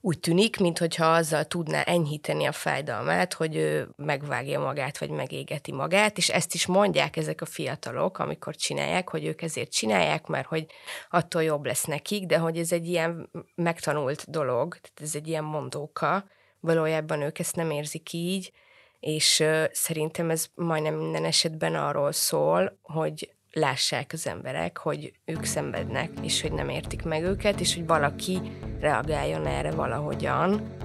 úgy tűnik, mintha azzal tudná enyhíteni a fájdalmát, hogy ő megvágja magát, vagy megégeti magát, és ezt is mondják ezek a fiatalok, amikor csinálják, hogy ők ezért csinálják, mert hogy attól jobb lesz nekik, de hogy ez egy ilyen megtanult dolog, tehát ez egy ilyen mondóka, valójában ők ezt nem érzik így, és szerintem ez majdnem minden esetben arról szól, hogy lássák az emberek, hogy ők szenvednek, és hogy nem értik meg őket, és hogy valaki reagáljon erre valahogyan.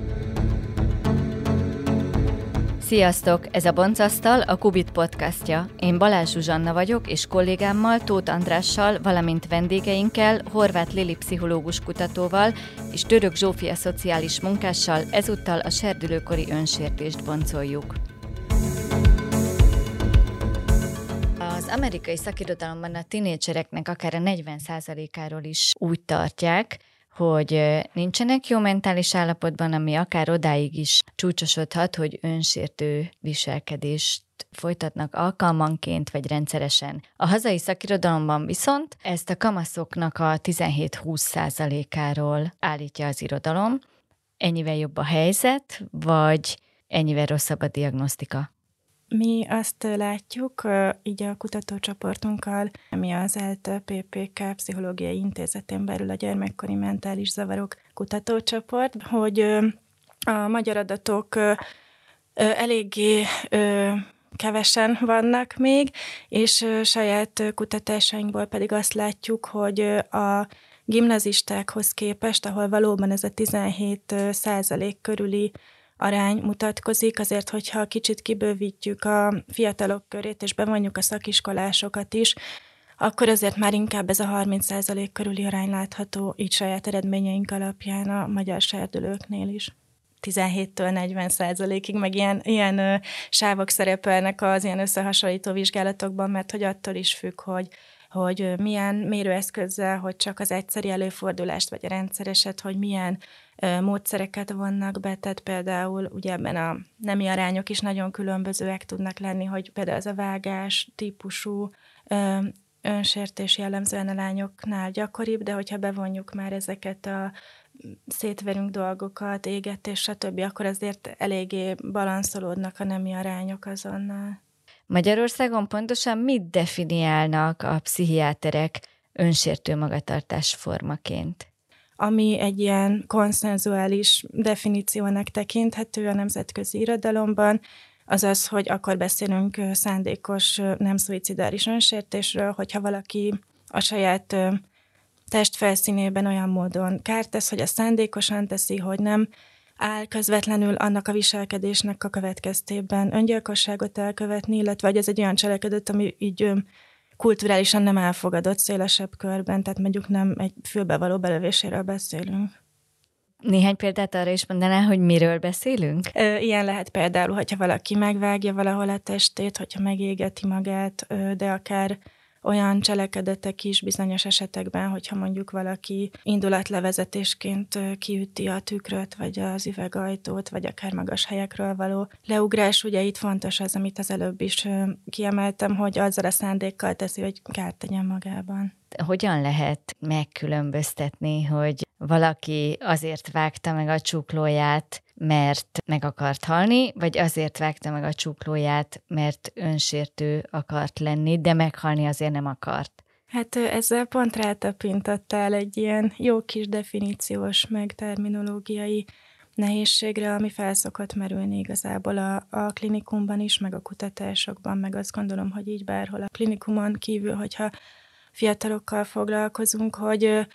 Sziasztok! Ez a Boncasztal, a Kubit podcastja. Én Balázs Zsuzsanna vagyok, és kollégámmal, Tóth Andrással, valamint vendégeinkkel, Horváth Lili pszichológus kutatóval és Török Zsófia szociális munkással ezúttal a serdülőkori önsértést boncoljuk. Az amerikai szakirodalomban a tinédzsereknek akár a 40%-áról is úgy tartják, hogy nincsenek jó mentális állapotban, ami akár odáig is csúcsosodhat, hogy önsértő viselkedést folytatnak alkalmanként vagy rendszeresen. A hazai szakirodalomban viszont ezt a kamaszoknak a 17-20 százalékáról állítja az irodalom. Ennyivel jobb a helyzet, vagy ennyivel rosszabb a diagnosztika? Mi azt látjuk, így a kutatócsoportunkkal, ami az ELTE PPK Pszichológiai Intézetén belül a gyermekkori mentális zavarok kutatócsoport, hogy a magyar adatok eléggé kevesen vannak még, és saját kutatásainkból pedig azt látjuk, hogy a gimnazistákhoz képest, ahol valóban ez a 17 százalék körüli arány mutatkozik, azért, hogyha kicsit kibővítjük a fiatalok körét, és bevonjuk a szakiskolásokat is, akkor azért már inkább ez a 30% körüli arány látható így saját eredményeink alapján a magyar serdülőknél is. 17-től 40 százalékig, meg ilyen, ilyen ö, sávok szerepelnek az ilyen összehasonlító vizsgálatokban, mert hogy attól is függ, hogy hogy milyen mérőeszközzel, hogy csak az egyszeri előfordulást, vagy a rendszereset, hogy milyen módszereket vannak be, tehát például ugye ebben a nemi arányok is nagyon különbözőek tudnak lenni, hogy például az a vágás típusú önsértés jellemzően a lányoknál gyakoribb, de hogyha bevonjuk már ezeket a szétverünk dolgokat, égetés, stb., akkor azért eléggé balanszolódnak a nemi arányok azonnal. Magyarországon pontosan mit definiálnak a pszichiáterek önsértő magatartás formaként? Ami egy ilyen konszenzuális definíciónak tekinthető a nemzetközi irodalomban, az az, hogy akkor beszélünk szándékos nem szuicidáris önsértésről, hogyha valaki a saját test felszínében olyan módon kárt tesz, hogy a szándékosan teszi, hogy nem áll közvetlenül annak a viselkedésnek a következtében öngyilkosságot elkövetni, illetve hogy ez egy olyan cselekedet, ami így kulturálisan nem elfogadott szélesebb körben, tehát mondjuk nem egy fülbevaló belövéséről beszélünk. Néhány példát arra is mondaná, hogy miről beszélünk? Ilyen lehet például, hogyha valaki megvágja valahol a testét, hogyha megégeti magát, de akár olyan cselekedetek is bizonyos esetekben, hogyha mondjuk valaki indulatlevezetésként kiüti a tükröt, vagy az üvegajtót, vagy akár magas helyekről való leugrás. Ugye itt fontos az, amit az előbb is kiemeltem, hogy azzal a szándékkal teszi, hogy kárt tegyen magában. Hogyan lehet megkülönböztetni, hogy valaki azért vágta meg a csuklóját, mert meg akart halni, vagy azért vágta meg a csuklóját, mert önsértő akart lenni, de meghalni azért nem akart. Hát ezzel pont rátapintottál egy ilyen jó kis definíciós, meg terminológiai nehézségre, ami felszokott merülni igazából a, a klinikumban is, meg a kutatásokban, meg azt gondolom, hogy így bárhol a klinikumon kívül, hogyha fiatalokkal foglalkozunk, hogy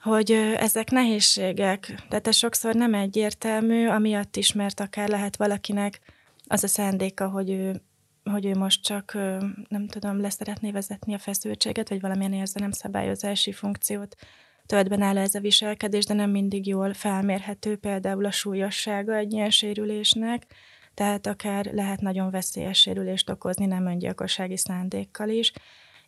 hogy ezek nehézségek, tehát ez sokszor nem egyértelmű, amiatt is, mert akár lehet valakinek az a szándéka, hogy ő, hogy ő most csak, nem tudom, leszeretné vezetni a feszültséget, vagy valamilyen érzelemszabályozási funkciót tölt benne ez a viselkedés, de nem mindig jól felmérhető például a súlyossága egy ilyen sérülésnek, tehát akár lehet nagyon veszélyes sérülést okozni nem öngyilkossági szándékkal is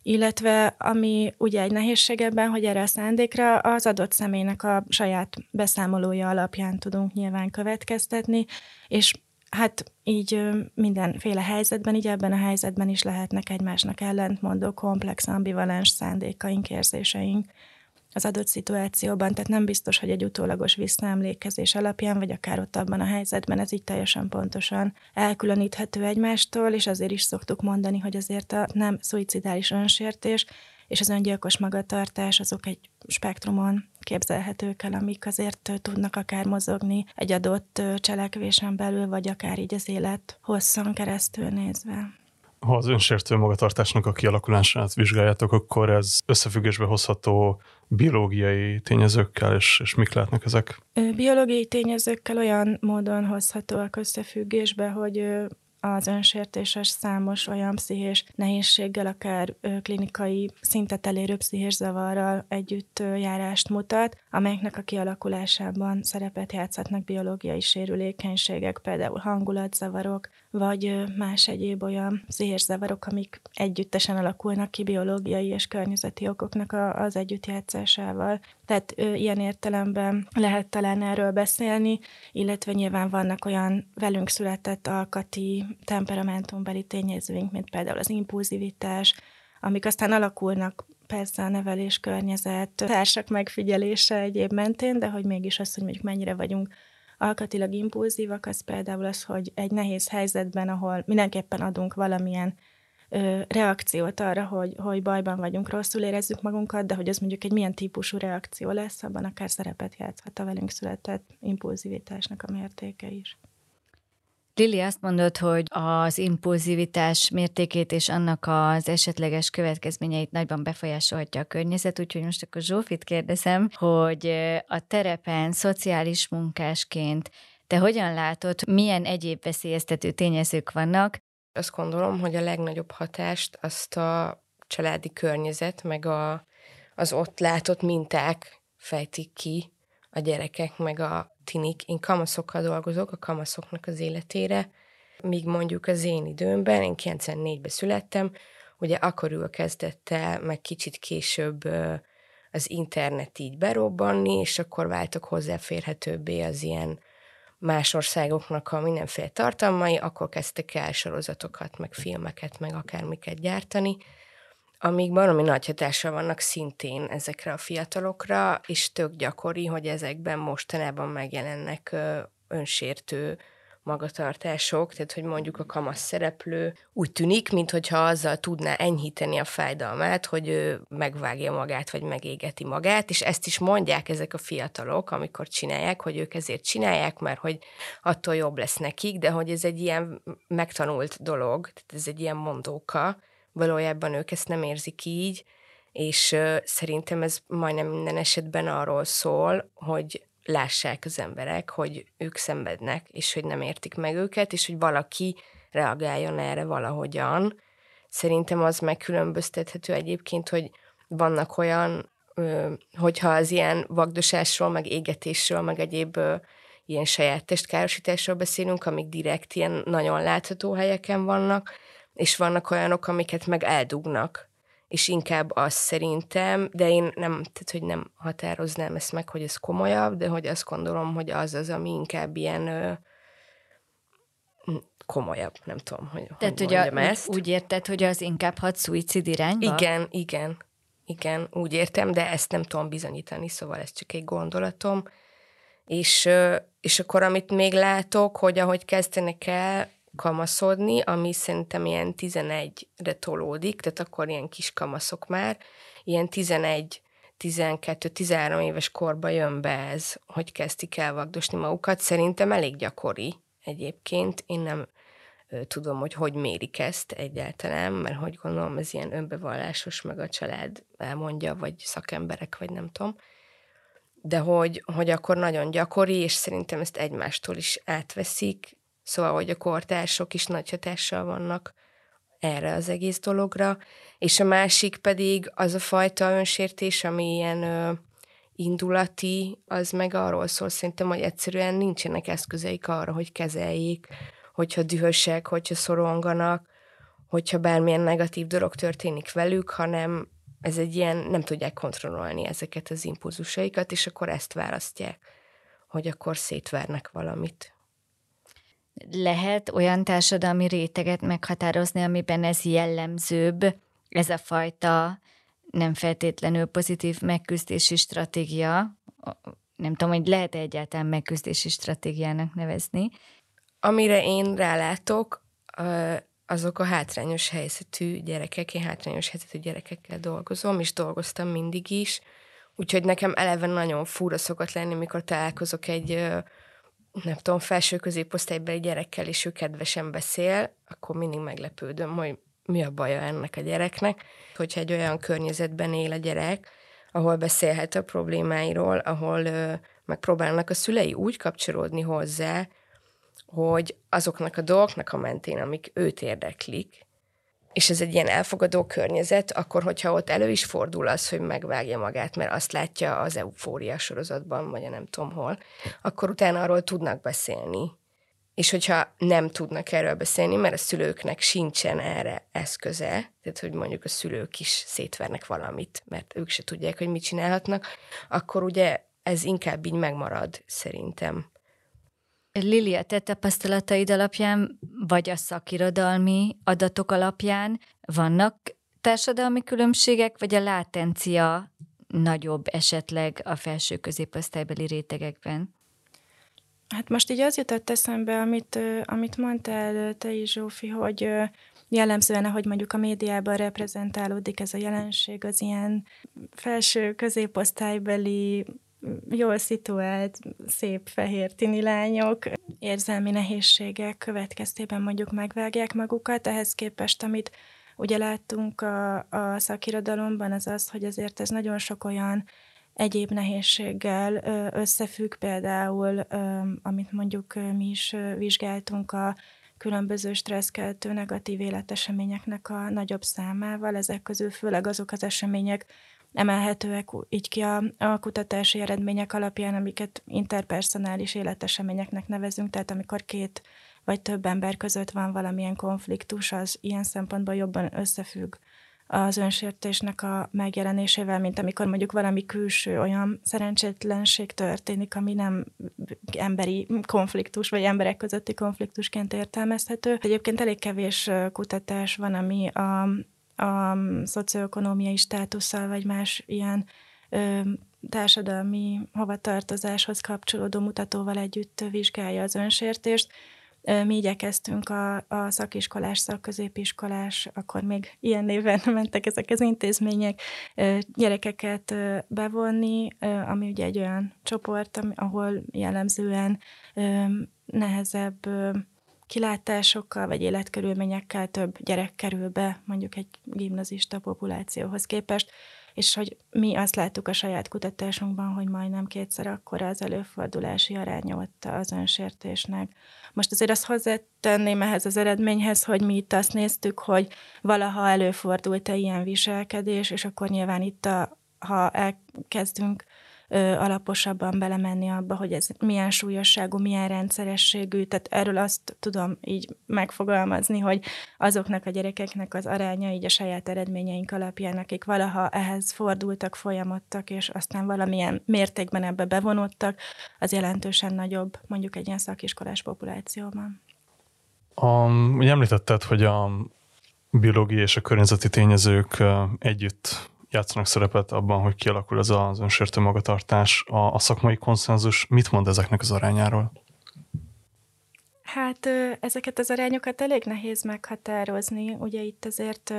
illetve ami ugye egy nehézség ebben, hogy erre a szándékra az adott személynek a saját beszámolója alapján tudunk nyilván következtetni, és hát így mindenféle helyzetben, így ebben a helyzetben is lehetnek egymásnak ellentmondó, komplex, ambivalens szándékaink, érzéseink. Az adott szituációban, tehát nem biztos, hogy egy utólagos visszaemlékezés alapján, vagy akár ott abban a helyzetben ez így teljesen pontosan elkülöníthető egymástól, és azért is szoktuk mondani, hogy azért a nem szuicidális önsértés és az öngyilkos magatartás azok egy spektrumon képzelhetők el, amik azért tudnak akár mozogni egy adott cselekvésen belül, vagy akár így az élet hosszan keresztül nézve ha az önsértő magatartásnak a kialakulását vizsgáljátok, akkor ez összefüggésbe hozható biológiai tényezőkkel, és, és mik lehetnek ezek? Biológiai tényezőkkel olyan módon hozhatóak összefüggésbe, hogy az önsértéses számos olyan pszichés nehézséggel, akár klinikai szintet elérő pszichés zavarral együtt járást mutat, amelyeknek a kialakulásában szerepet játszhatnak biológiai sérülékenységek, például hangulatzavarok, vagy más egyéb olyan pszichés zavarok, amik együttesen alakulnak ki biológiai és környezeti okoknak az együttjátszásával. Tehát ö, ilyen értelemben lehet talán erről beszélni, illetve nyilván vannak olyan velünk született alkati temperamentumbeli tényezőink, mint például az impulzivitás, amik aztán alakulnak persze a nevelés környezet, társak megfigyelése egyéb mentén, de hogy mégis az, hogy mondjuk mennyire vagyunk alkatilag impulzívak, az például az, hogy egy nehéz helyzetben, ahol mindenképpen adunk valamilyen ö, reakciót arra, hogy, hogy bajban vagyunk, rosszul érezzük magunkat, de hogy az mondjuk egy milyen típusú reakció lesz, abban akár szerepet játszhat a velünk született impulzivitásnak a mértéke is. Lili azt mondod, hogy az impulzivitás mértékét és annak az esetleges következményeit nagyban befolyásolhatja a környezet, úgyhogy most akkor Zsófit kérdezem, hogy a terepen szociális munkásként te hogyan látod, milyen egyéb veszélyeztető tényezők vannak? Azt gondolom, hogy a legnagyobb hatást azt a családi környezet, meg a, az ott látott minták fejtik ki a gyerekek, meg a tinik. Én kamaszokkal dolgozok, a kamaszoknak az életére, míg mondjuk az én időmben, én 94-ben születtem, ugye akkor kezdett el, meg kicsit később az internet így berobbanni, és akkor váltak hozzáférhetőbbé az ilyen más országoknak a mindenféle tartalmai, akkor kezdtek el sorozatokat, meg filmeket, meg akármiket gyártani, amíg baromi nagy hatással vannak szintén ezekre a fiatalokra, és tök gyakori, hogy ezekben mostanában megjelennek önsértő magatartások, tehát hogy mondjuk a kamasz szereplő úgy tűnik, mintha azzal tudná enyhíteni a fájdalmát, hogy ő megvágja magát, vagy megégeti magát, és ezt is mondják ezek a fiatalok, amikor csinálják, hogy ők ezért csinálják, mert hogy attól jobb lesz nekik, de hogy ez egy ilyen megtanult dolog, tehát ez egy ilyen mondóka, valójában ők ezt nem érzik így, és szerintem ez majdnem minden esetben arról szól, hogy lássák az emberek, hogy ők szenvednek, és hogy nem értik meg őket, és hogy valaki reagáljon erre valahogyan. Szerintem az megkülönböztethető egyébként, hogy vannak olyan, hogyha az ilyen vagdosásról, meg égetésről, meg egyéb ilyen saját testkárosításról beszélünk, amik direkt ilyen nagyon látható helyeken vannak, és vannak olyanok, amiket meg eldugnak, és inkább az szerintem, de én nem, tehát hogy nem határoznám ezt meg, hogy ez komolyabb, de hogy azt gondolom, hogy az az, ami inkább ilyen ö, komolyabb, nem tudom, hogy Tehát, hogy, hogy a, ezt. Úgy, érted, hogy az inkább hat szuicid irányba? Igen, igen, igen, úgy értem, de ezt nem tudom bizonyítani, szóval ez csak egy gondolatom. És, és akkor, amit még látok, hogy ahogy kezdenek el kamaszodni, ami szerintem ilyen 11-re tolódik, tehát akkor ilyen kis kamaszok már, ilyen 11 12-13 éves korba jön be ez, hogy kezdik el vagdosni magukat. Szerintem elég gyakori egyébként. Én nem tudom, hogy hogy mérik ezt egyáltalán, mert hogy gondolom ez ilyen önbevallásos, meg a család elmondja, vagy szakemberek, vagy nem tudom. De hogy, hogy akkor nagyon gyakori, és szerintem ezt egymástól is átveszik, Szóval, hogy a kortársok is nagy hatással vannak erre az egész dologra, és a másik pedig az a fajta önsértés, ami ilyen ö, indulati, az meg arról szól szerintem, hogy egyszerűen nincsenek eszközeik arra, hogy kezeljék, hogyha dühösek, hogyha szoronganak, hogyha bármilyen negatív dolog történik velük, hanem ez egy ilyen, nem tudják kontrollálni ezeket az impulzusaikat, és akkor ezt választják, hogy akkor szétvernek valamit lehet olyan társadalmi réteget meghatározni, amiben ez jellemzőbb, ez a fajta nem feltétlenül pozitív megküzdési stratégia, nem tudom, hogy lehet egyáltalán megküzdési stratégiának nevezni. Amire én rálátok, azok a hátrányos helyzetű gyerekek, én hátrányos helyzetű gyerekekkel dolgozom, és dolgoztam mindig is, úgyhogy nekem eleve nagyon fura szokott lenni, mikor találkozok egy nem tudom, felső középosztálybeli gyerekkel, és ő kedvesen beszél, akkor mindig meglepődöm, hogy mi a baja ennek a gyereknek. Hogyha egy olyan környezetben él a gyerek, ahol beszélhet a problémáiról, ahol ö, megpróbálnak a szülei úgy kapcsolódni hozzá, hogy azoknak a dolgoknak a mentén, amik őt érdeklik, és ez egy ilyen elfogadó környezet, akkor hogyha ott elő is fordul az, hogy megvágja magát, mert azt látja az eufória sorozatban, vagy a nem tudom hol, akkor utána arról tudnak beszélni. És hogyha nem tudnak erről beszélni, mert a szülőknek sincsen erre eszköze, tehát hogy mondjuk a szülők is szétvernek valamit, mert ők se tudják, hogy mit csinálhatnak, akkor ugye ez inkább így megmarad szerintem. Lili, te tapasztalataid alapján, vagy a szakirodalmi adatok alapján vannak társadalmi különbségek, vagy a látencia nagyobb esetleg a felső középosztálybeli rétegekben? Hát most így az jutott eszembe, amit, amit mondtál te is, Zsófi, hogy jellemzően, ahogy mondjuk a médiában reprezentálódik ez a jelenség, az ilyen felső középosztálybeli jól szituált, szép fehér tini lányok. Érzelmi nehézségek következtében mondjuk megvágják magukat, ehhez képest, amit ugye láttunk a, a szakirodalomban, az az, hogy azért ez nagyon sok olyan egyéb nehézséggel összefügg, például, amit mondjuk mi is vizsgáltunk, a különböző stresszkeltő negatív életeseményeknek a nagyobb számával, ezek közül főleg azok az események, emelhetőek így ki a, a kutatási eredmények alapján, amiket interpersonális életeseményeknek nevezünk, tehát amikor két vagy több ember között van valamilyen konfliktus, az ilyen szempontból jobban összefügg az önsértésnek a megjelenésével, mint amikor mondjuk valami külső olyan szerencsétlenség történik, ami nem emberi konfliktus, vagy emberek közötti konfliktusként értelmezhető. Egyébként elég kevés kutatás van, ami a, a szocioekonomiai státusszal, vagy más ilyen ö, társadalmi hovatartozáshoz kapcsolódó mutatóval együtt vizsgálja az önsértést. Mi igyekeztünk a, a szakiskolás, szakközépiskolás, akkor még ilyen néven mentek ezek az intézmények, gyerekeket bevonni, ami ugye egy olyan csoport, ahol jellemzően nehezebb kilátásokkal vagy életkörülményekkel több gyerek kerül be mondjuk egy gimnazista populációhoz képest, és hogy mi azt láttuk a saját kutatásunkban, hogy majdnem kétszer akkora az előfordulási aránya ott az önsértésnek. Most azért azt hozzátenném ehhez az eredményhez, hogy mi itt azt néztük, hogy valaha előfordult-e ilyen viselkedés, és akkor nyilván itt, a, ha elkezdünk alaposabban belemenni abba, hogy ez milyen súlyosságú, milyen rendszerességű, tehát erről azt tudom így megfogalmazni, hogy azoknak a gyerekeknek az aránya így a saját eredményeink alapján, akik valaha ehhez fordultak, folyamodtak, és aztán valamilyen mértékben ebbe bevonódtak, az jelentősen nagyobb, mondjuk egy ilyen szakiskolás populációban. A, ugye említetted, hogy a biológiai és a környezeti tényezők együtt játszanak szerepet abban, hogy kialakul ez az önsértő magatartás. A, a szakmai konszenzus mit mond ezeknek az arányáról? Hát ezeket az arányokat elég nehéz meghatározni. Ugye itt azért,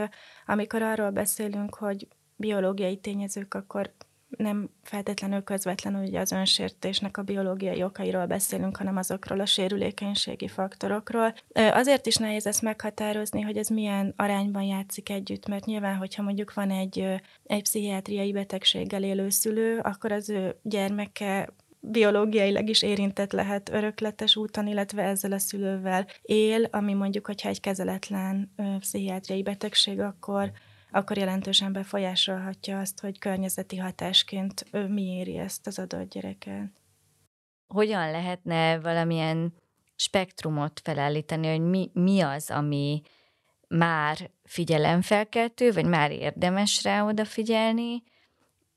amikor arról beszélünk, hogy biológiai tényezők, akkor nem feltétlenül közvetlenül ugye az önsértésnek a biológiai okairól beszélünk, hanem azokról a sérülékenységi faktorokról. Azért is nehéz ezt meghatározni, hogy ez milyen arányban játszik együtt, mert nyilván, hogyha mondjuk van egy, egy pszichiátriai betegséggel élő szülő, akkor az ő gyermeke biológiailag is érintett lehet örökletes úton, illetve ezzel a szülővel él, ami mondjuk, hogyha egy kezeletlen pszichiátriai betegség, akkor akkor jelentősen befolyásolhatja azt, hogy környezeti hatásként ő mi éri ezt az adott gyereket. Hogyan lehetne valamilyen spektrumot felállítani, hogy mi, mi az, ami már figyelemfelkeltő, vagy már érdemes rá odafigyelni,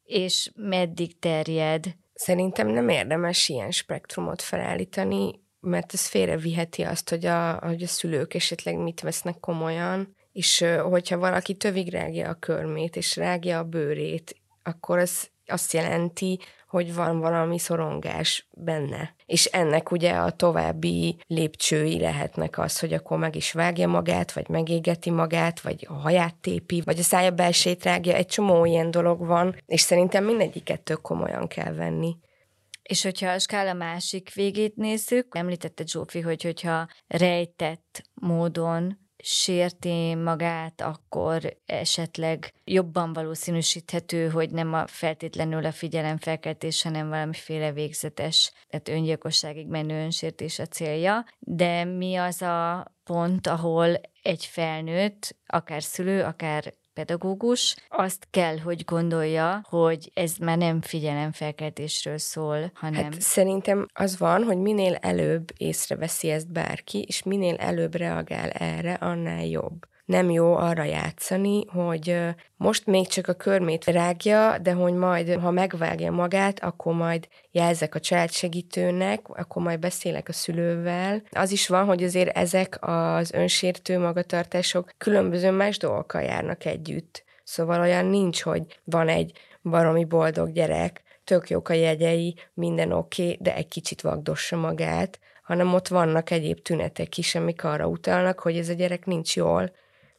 és meddig terjed? Szerintem nem érdemes ilyen spektrumot felállítani, mert ez félreviheti azt, hogy a, hogy a szülők esetleg mit vesznek komolyan, És hogyha valaki tövig rágja a körmét, és rágja a bőrét, akkor az azt jelenti, hogy van valami szorongás benne. És ennek ugye a további lépcsői lehetnek az, hogy akkor meg is vágja magát, vagy megégeti magát, vagy a haját tépi, vagy a szája belsét rágja, egy csomó ilyen dolog van, és szerintem mindegyiket tök komolyan kell venni. És hogyha a skála másik végét nézzük, említette Zsófi, hogy hogyha rejtett módon sérti magát, akkor esetleg jobban valószínűsíthető, hogy nem a feltétlenül a figyelemfelkeltés, hanem valamiféle végzetes, tehát öngyilkosságig menő önsértés a célja. De mi az a pont, ahol egy felnőtt, akár szülő, akár pedagógus azt kell, hogy gondolja, hogy ez már nem figyelemfelkeltésről szól, hanem... Hát szerintem az van, hogy minél előbb észreveszi ezt bárki, és minél előbb reagál erre, annál jobb nem jó arra játszani, hogy most még csak a körmét rágja, de hogy majd, ha megvágja magát, akkor majd jelzek a családsegítőnek, akkor majd beszélek a szülővel. Az is van, hogy azért ezek az önsértő magatartások különböző más dolgokkal járnak együtt. Szóval olyan nincs, hogy van egy baromi boldog gyerek, tök jók a jegyei, minden oké, okay, de egy kicsit vagdossa magát, hanem ott vannak egyéb tünetek is, amik arra utalnak, hogy ez a gyerek nincs jól,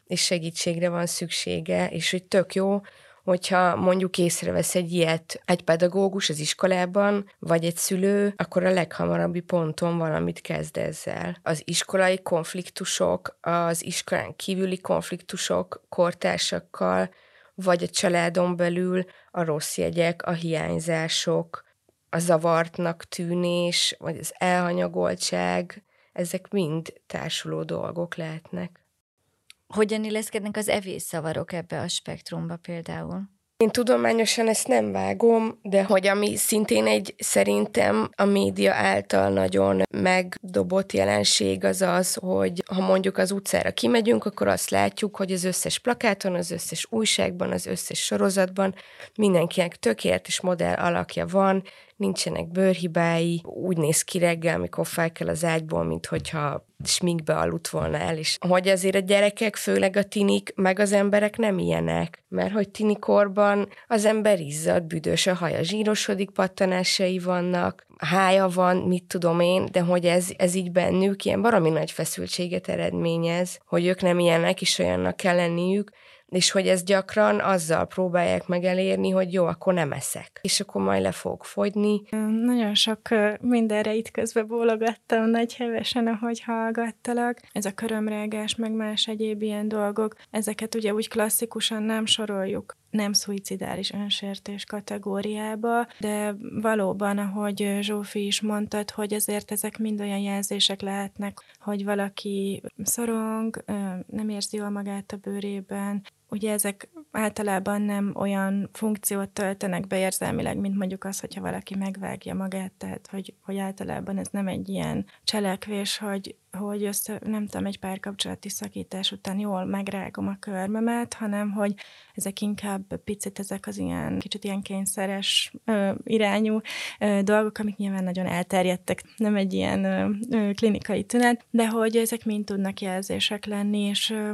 és segítségre van szüksége, és hogy tök jó, hogyha mondjuk észrevesz egy ilyet egy pedagógus az iskolában, vagy egy szülő, akkor a leghamarabbi ponton valamit kezd ezzel. Az iskolai konfliktusok, az iskolán kívüli konfliktusok kortársakkal, vagy a családon belül a rossz jegyek, a hiányzások, a zavartnak tűnés, vagy az elhanyagoltság, ezek mind társuló dolgok lehetnek. Hogyan illeszkednek az evészszavarok ebbe a spektrumba például? Én tudományosan ezt nem vágom, de hogy ami szintén egy szerintem a média által nagyon megdobott jelenség az az, hogy ha mondjuk az utcára kimegyünk, akkor azt látjuk, hogy az összes plakáton, az összes újságban, az összes sorozatban mindenkinek tökéletes modell alakja van, nincsenek bőrhibái, úgy néz ki reggel, amikor fel kell az ágyból, mint hogyha sminkbe aludt volna el, és hogy azért a gyerekek, főleg a tinik, meg az emberek nem ilyenek, mert hogy tinikorban az ember izzad, büdös a haja, zsírosodik, pattanásai vannak, hája van, mit tudom én, de hogy ez, ez így bennük ilyen baromi nagy feszültséget eredményez, hogy ők nem ilyenek, és olyannak kell lenniük, és hogy ezt gyakran azzal próbálják meg elérni, hogy jó, akkor nem eszek, és akkor majd le fog fogyni. Nagyon sok mindenre itt közbe bólogattam nagy hevesen, ahogy hallgattalak. Ez a körömrágás, meg más egyéb ilyen dolgok, ezeket ugye úgy klasszikusan nem soroljuk nem szuicidális önsértés kategóriába, de valóban, ahogy Zsófi is mondtad, hogy azért ezek mind olyan jelzések lehetnek, hogy valaki szorong, nem érzi jól magát a bőrében, ugye ezek általában nem olyan funkciót töltenek be érzelmileg, mint mondjuk az, hogyha valaki megvágja magát, tehát hogy, hogy általában ez nem egy ilyen cselekvés, hogy, hogy össze, nem tudom, egy párkapcsolati szakítás után jól megrágom a körmemet, hanem hogy ezek inkább picit ezek az ilyen kicsit ilyen kényszeres ö, irányú ö, dolgok, amik nyilván nagyon elterjedtek, nem egy ilyen ö, ö, klinikai tünet, de hogy ezek mind tudnak jelzések lenni, és ö,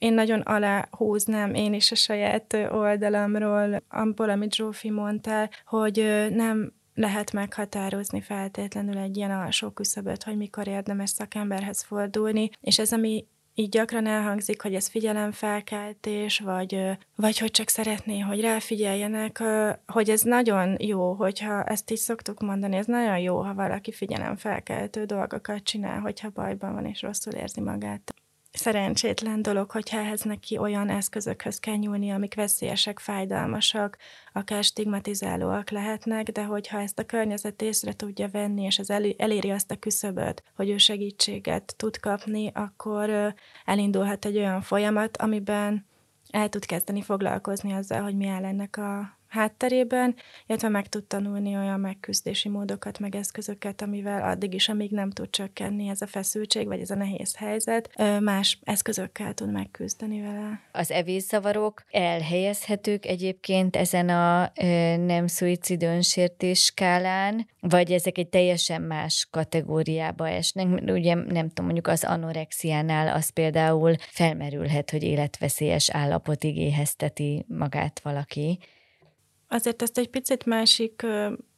én nagyon aláhúznám én is a saját oldalamról, abból, amit Zsófi mondta, hogy nem lehet meghatározni feltétlenül egy ilyen alsó küszöböt, hogy mikor érdemes szakemberhez fordulni, és ez, ami így gyakran elhangzik, hogy ez figyelemfelkeltés, vagy, vagy hogy csak szeretné, hogy ráfigyeljenek, hogy ez nagyon jó, hogyha ezt így szoktuk mondani, ez nagyon jó, ha valaki figyelemfelkeltő dolgokat csinál, hogyha bajban van és rosszul érzi magát szerencsétlen dolog, hogyha ehhez neki olyan eszközökhöz kell nyúlni, amik veszélyesek, fájdalmasak, akár stigmatizálóak lehetnek, de hogyha ezt a környezet észre tudja venni, és ez eléri azt a küszöböt, hogy ő segítséget tud kapni, akkor elindulhat egy olyan folyamat, amiben el tud kezdeni foglalkozni azzal, hogy mi áll ennek a hátterében, illetve meg tud tanulni olyan megküzdési módokat, meg eszközöket, amivel addig is, amíg nem tud csökkenni ez a feszültség, vagy ez a nehéz helyzet, más eszközökkel tud megküzdeni vele. Az evészavarok elhelyezhetők egyébként ezen a nem szuicid önsértés skálán, vagy ezek egy teljesen más kategóriába esnek? Ugye nem tudom, mondjuk az anorexiánál az például felmerülhet, hogy életveszélyes állapotig éhezteti magát valaki. Azért ezt egy picit másik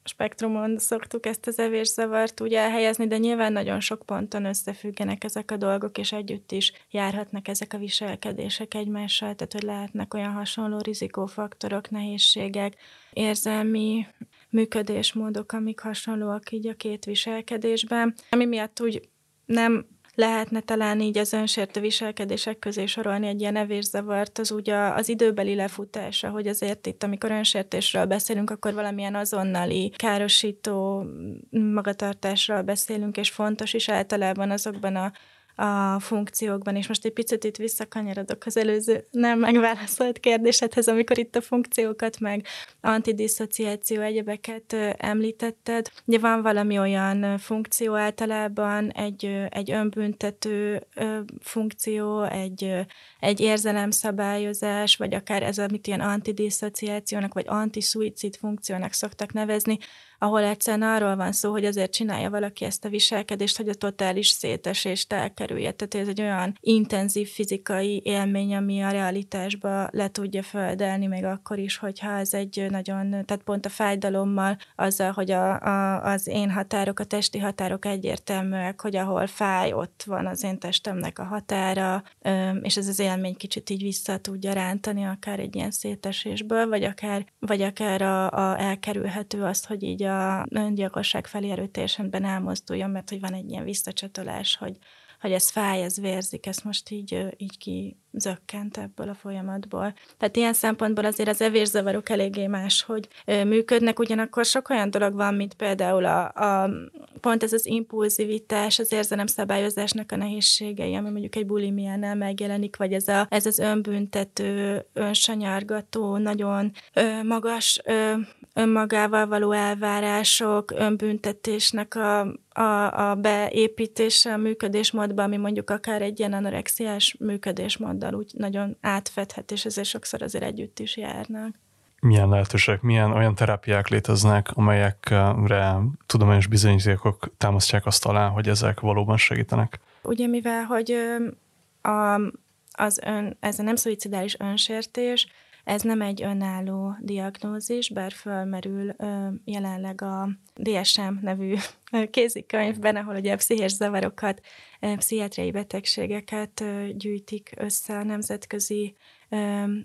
spektrumon szoktuk ezt az evészavart úgy elhelyezni, de nyilván nagyon sok ponton összefüggenek ezek a dolgok, és együtt is járhatnak ezek a viselkedések egymással, tehát hogy lehetnek olyan hasonló rizikófaktorok, nehézségek, érzelmi működésmódok, amik hasonlóak így a két viselkedésben, ami miatt úgy nem lehetne talán így az önsértő viselkedések közé sorolni egy ilyen evészavart, az úgy az időbeli lefutása, hogy azért itt, amikor önsértésről beszélünk, akkor valamilyen azonnali károsító magatartásról beszélünk, és fontos is általában azokban a a funkciókban, és most egy picit itt visszakanyarodok az előző nem megválaszolt kérdésedhez, amikor itt a funkciókat meg antidiszociáció egyebeket említetted. Ugye van valami olyan funkció általában, egy, egy önbüntető funkció, egy, egy érzelemszabályozás, vagy akár ez, amit ilyen antidiszociációnak, vagy antiszuicid funkciónak szoktak nevezni, ahol egyszerűen arról van szó, hogy azért csinálja valaki ezt a viselkedést, hogy a totális szétesést elkerülje. Tehát ez egy olyan intenzív fizikai élmény, ami a realitásba le tudja földelni, még akkor is, hogyha ez egy nagyon, tehát pont a fájdalommal, azzal, hogy a, a, az én határok, a testi határok egyértelműek, hogy ahol fáj, ott van az én testemnek a határa, és ez az élmény kicsit így vissza tudja rántani, akár egy ilyen szétesésből, vagy akár, vagy akár a, a elkerülhető azt, hogy így a a öngyilkosság felé erőteljesen elmozduljon, mert hogy van egy ilyen visszacsatolás, hogy, hogy ez fáj, ez vérzik, ezt most így, így kizökkent ebből a folyamatból. Tehát ilyen szempontból azért az evészavarok eléggé más, hogy működnek, ugyanakkor sok olyan dolog van, mint például a, a pont ez az impulzivitás, az érzelemszabályozásnak a nehézségei, ami mondjuk egy bulimiánál megjelenik, vagy ez, a, ez az önbüntető, önsanyargató, nagyon ö, magas ö, önmagával való elvárások, önbüntetésnek a, a, a beépítése a működésmódba, ami mondjuk akár egy ilyen anorexiás működésmóddal úgy nagyon átfedhet, és ezért sokszor azért együtt is járnak. Milyen lehetőségek, milyen olyan terápiák léteznek, amelyekre tudományos bizonyítékok támasztják azt alá, hogy ezek valóban segítenek? Ugye mivel, hogy a, az ön, ez a nem szuicidális önsértés, ez nem egy önálló diagnózis, bár fölmerül jelenleg a DSM nevű kézikönyvben, ahol ugye pszichés zavarokat, pszichiátriai betegségeket gyűjtik össze a nemzetközi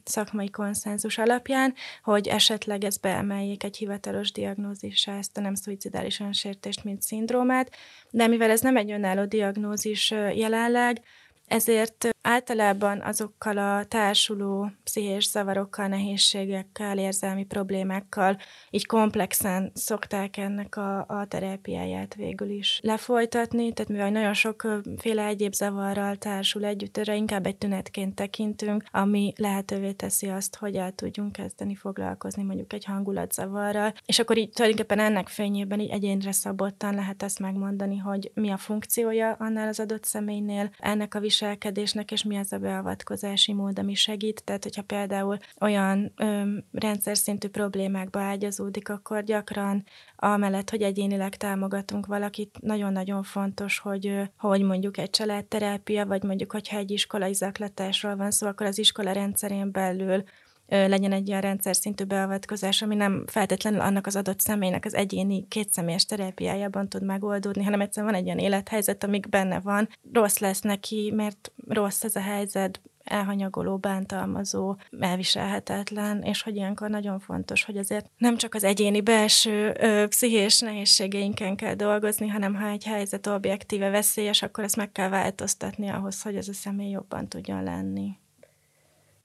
szakmai konszenzus alapján, hogy esetleg ez beemeljék egy hivatalos diagnózisra ezt a nem szuicidális önsértést, mint szindrómát, de mivel ez nem egy önálló diagnózis jelenleg, ezért általában azokkal a társuló pszichés zavarokkal, nehézségekkel, érzelmi problémákkal így komplexen szokták ennek a, a terápiáját végül is lefolytatni, tehát mivel nagyon sokféle egyéb zavarral társul együtt, erre inkább egy tünetként tekintünk, ami lehetővé teszi azt, hogy el tudjunk kezdeni foglalkozni mondjuk egy hangulatzavarral, és akkor így tulajdonképpen ennek fényében így egyénre szabottan lehet ezt megmondani, hogy mi a funkciója annál az adott személynél, ennek a viselkedésnek, és mi az a beavatkozási mód, ami segít. Tehát, hogyha például olyan ö, rendszer szintű problémákba ágyazódik, akkor gyakran amellett, hogy egyénileg támogatunk valakit, nagyon-nagyon fontos, hogy, hogy mondjuk egy családterápia, vagy mondjuk, hogyha egy iskolai zaklatásról van szó, akkor az iskola rendszerén belül legyen egy olyan rendszer szintű beavatkozás, ami nem feltétlenül annak az adott személynek az egyéni kétszemélyes terápiájában tud megoldódni, hanem egyszerűen van egy olyan élethelyzet, amik benne van. Rossz lesz neki, mert rossz ez a helyzet, elhanyagoló, bántalmazó, elviselhetetlen, és hogy ilyenkor nagyon fontos, hogy azért nem csak az egyéni belső ö, pszichés nehézségeinken kell dolgozni, hanem ha egy helyzet objektíve veszélyes, akkor ezt meg kell változtatni ahhoz, hogy ez a személy jobban tudjon lenni.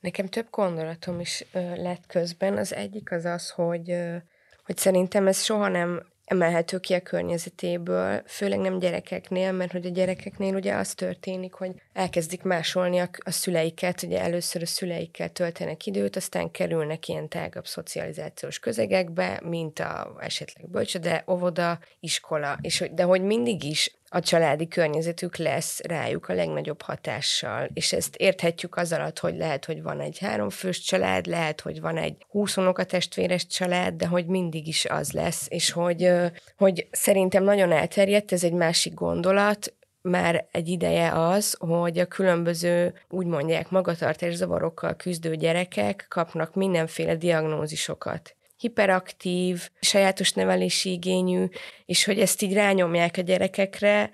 Nekem több gondolatom is lett közben. Az egyik az az, hogy, hogy szerintem ez soha nem emelhető ki a környezetéből, főleg nem gyerekeknél, mert hogy a gyerekeknél ugye az történik, hogy elkezdik másolni a, a szüleiket, ugye először a szüleikkel töltenek időt, aztán kerülnek ilyen tágabb szocializációs közegekbe, mint a esetleg bölcsöde, óvoda, iskola, és hogy, de hogy mindig is a családi környezetük lesz rájuk a legnagyobb hatással. És ezt érthetjük az alatt, hogy lehet, hogy van egy háromfős család, lehet, hogy van egy húsz testvéres család, de hogy mindig is az lesz, és hogy, hogy szerintem nagyon elterjedt, ez egy másik gondolat, már egy ideje az, hogy a különböző, úgy mondják, magatartás zavarokkal küzdő gyerekek kapnak mindenféle diagnózisokat hiperaktív, sajátos nevelési igényű, és hogy ezt így rányomják a gyerekekre,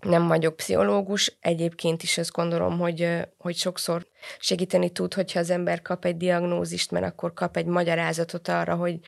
nem vagyok pszichológus, egyébként is azt gondolom, hogy, hogy sokszor segíteni tud, hogyha az ember kap egy diagnózist, mert akkor kap egy magyarázatot arra, hogy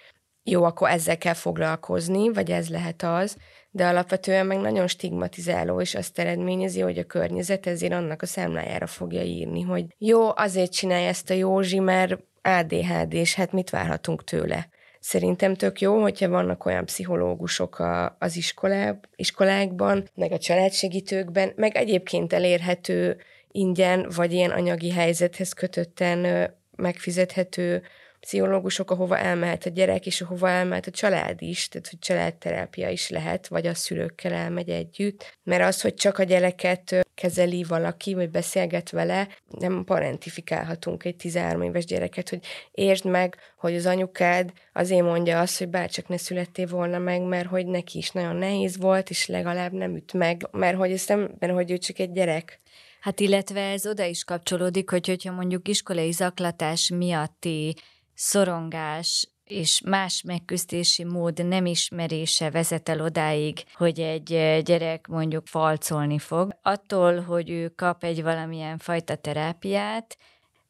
jó, akkor ezzel kell foglalkozni, vagy ez lehet az, de alapvetően meg nagyon stigmatizáló, és azt eredményezi, hogy a környezet ezért annak a számlájára fogja írni, hogy jó, azért csinálja ezt a Józsi, mert ADHD, és hát mit várhatunk tőle. Szerintem tök jó, hogyha vannak olyan pszichológusok a, az iskolá, iskolákban, meg a családsegítőkben, meg egyébként elérhető ingyen, vagy ilyen anyagi helyzethez kötötten megfizethető pszichológusok, ahova elmehet a gyerek, és ahova elmehet a család is, tehát hogy családterápia is lehet, vagy a szülőkkel elmegy együtt, mert az, hogy csak a gyereket kezeli valaki, vagy beszélget vele, nem parentifikálhatunk egy 13 éves gyereket, hogy értsd meg, hogy az anyukád azért mondja azt, hogy bárcsak ne születtél volna meg, mert hogy neki is nagyon nehéz volt, és legalább nem üt meg, mert hogy, ezt nem, mert hogy ő csak egy gyerek. Hát illetve ez oda is kapcsolódik, hogy hogyha mondjuk iskolai zaklatás miatti szorongás és más megküzdési mód nem ismerése vezet el odáig, hogy egy eh, gyerek mondjuk falcolni fog. Attól, hogy ő kap egy valamilyen fajta terápiát,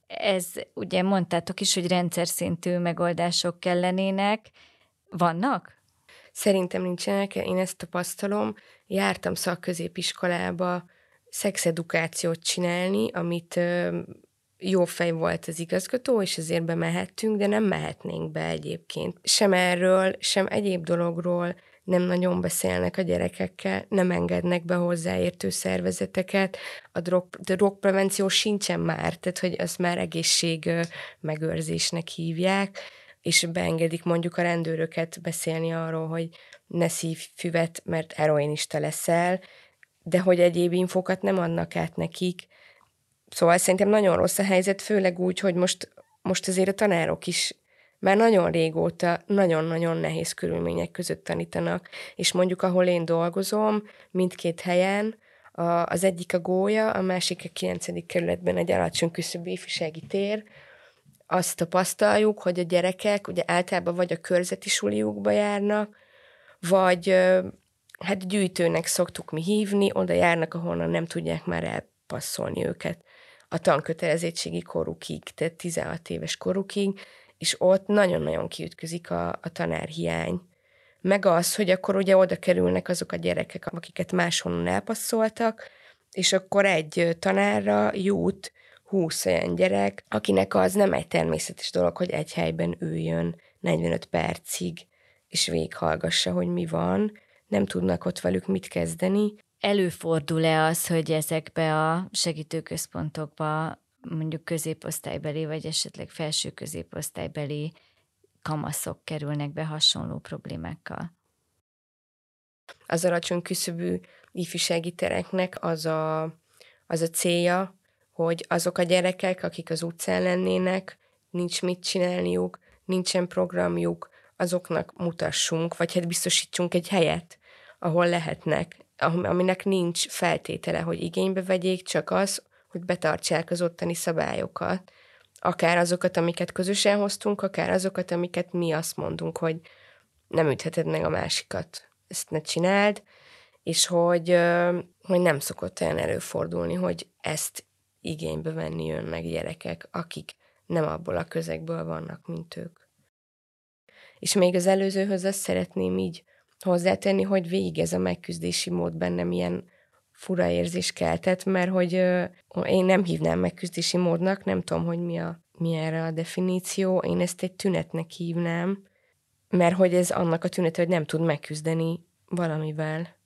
ez ugye mondtátok is, hogy rendszer szintű megoldások kellenének. Vannak? Szerintem nincsenek, én ezt tapasztalom. Jártam szakközépiskolába szexedukációt csinálni, amit jó fej volt az igazgató, és ezért bemehettünk, de nem mehetnénk be egyébként. Sem erről, sem egyéb dologról nem nagyon beszélnek a gyerekekkel, nem engednek be hozzáértő szervezeteket, a drog, drogprevenció sincsen már, tehát hogy azt már egészség megőrzésnek hívják, és beengedik mondjuk a rendőröket beszélni arról, hogy ne szív füvet, mert heroinista leszel, de hogy egyéb infokat nem adnak át nekik, Szóval szerintem nagyon rossz a helyzet, főleg úgy, hogy most, most azért a tanárok is már nagyon régóta nagyon-nagyon nehéz körülmények között tanítanak, és mondjuk ahol én dolgozom, mindkét helyen, a, az egyik a gólya, a másik a 9. kerületben egy alacsony küszöbű ifjúsági tér, azt tapasztaljuk, hogy a gyerekek ugye általában vagy a körzeti suliukba járnak, vagy hát gyűjtőnek szoktuk mi hívni, oda járnak, ahonnan nem tudják már elpasszolni őket a tankötelezettségi korukig, tehát 16 éves korukig, és ott nagyon-nagyon kiütközik a, a tanárhiány. Meg az, hogy akkor ugye oda kerülnek azok a gyerekek, akiket máshonnan elpasszoltak, és akkor egy tanárra jut 20 olyan gyerek, akinek az nem egy természetes dolog, hogy egy helyben üljön 45 percig, és végighallgassa, hogy mi van, nem tudnak ott velük mit kezdeni, Előfordul-e az, hogy ezekbe a segítőközpontokba mondjuk középosztálybeli, vagy esetleg felső középosztálybeli kamaszok kerülnek be hasonló problémákkal? Az alacsony küszöbű ifjúsági tereknek az a, az a célja, hogy azok a gyerekek, akik az utcán lennének, nincs mit csinálniuk, nincsen programjuk, azoknak mutassunk, vagy hát biztosítsunk egy helyet, ahol lehetnek aminek nincs feltétele, hogy igénybe vegyék, csak az, hogy betartsák az ottani szabályokat. Akár azokat, amiket közösen hoztunk, akár azokat, amiket mi azt mondunk, hogy nem ütheted meg a másikat, ezt ne csináld, és hogy, hogy nem szokott olyan előfordulni, hogy ezt igénybe venni jönnek gyerekek, akik nem abból a közegből vannak, mint ők. És még az előzőhöz azt szeretném így hozzátenni, hogy végig ez a megküzdési mód bennem ilyen fura érzés keltett, mert hogy én nem hívnám megküzdési módnak, nem tudom, hogy mi, a, mi erre a definíció, én ezt egy tünetnek hívnám, mert hogy ez annak a tünete, hogy nem tud megküzdeni valamivel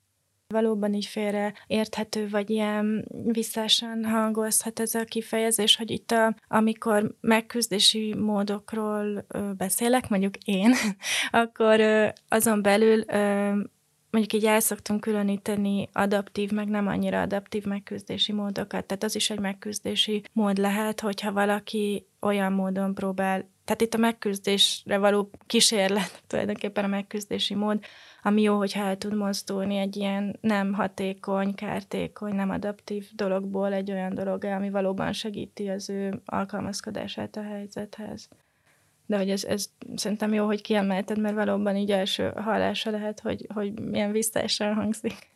valóban így félre érthető, vagy ilyen visszásan hangozhat ez a kifejezés, hogy itt a, amikor megküzdési módokról ö, beszélek, mondjuk én, akkor ö, azon belül ö, mondjuk így el szoktunk különíteni adaptív, meg nem annyira adaptív megküzdési módokat. Tehát az is egy megküzdési mód lehet, hogyha valaki olyan módon próbál, tehát itt a megküzdésre való kísérlet tulajdonképpen a megküzdési mód, ami jó, hogyha el tud mozdulni egy ilyen nem hatékony, kártékony, nem adaptív dologból egy olyan dolog, ami valóban segíti az ő alkalmazkodását a helyzethez. De hogy ez, ez szerintem jó, hogy kiemelted, mert valóban így első hallása lehet, hogy, hogy milyen visszaesen hangzik.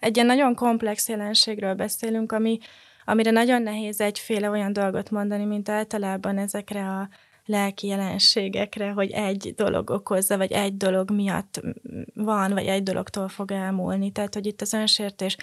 Egy ilyen nagyon komplex jelenségről beszélünk, ami, amire nagyon nehéz egyféle olyan dolgot mondani, mint általában ezekre a lelki jelenségekre, hogy egy dolog okozza, vagy egy dolog miatt van, vagy egy dologtól fog elmúlni. Tehát, hogy itt az önsértés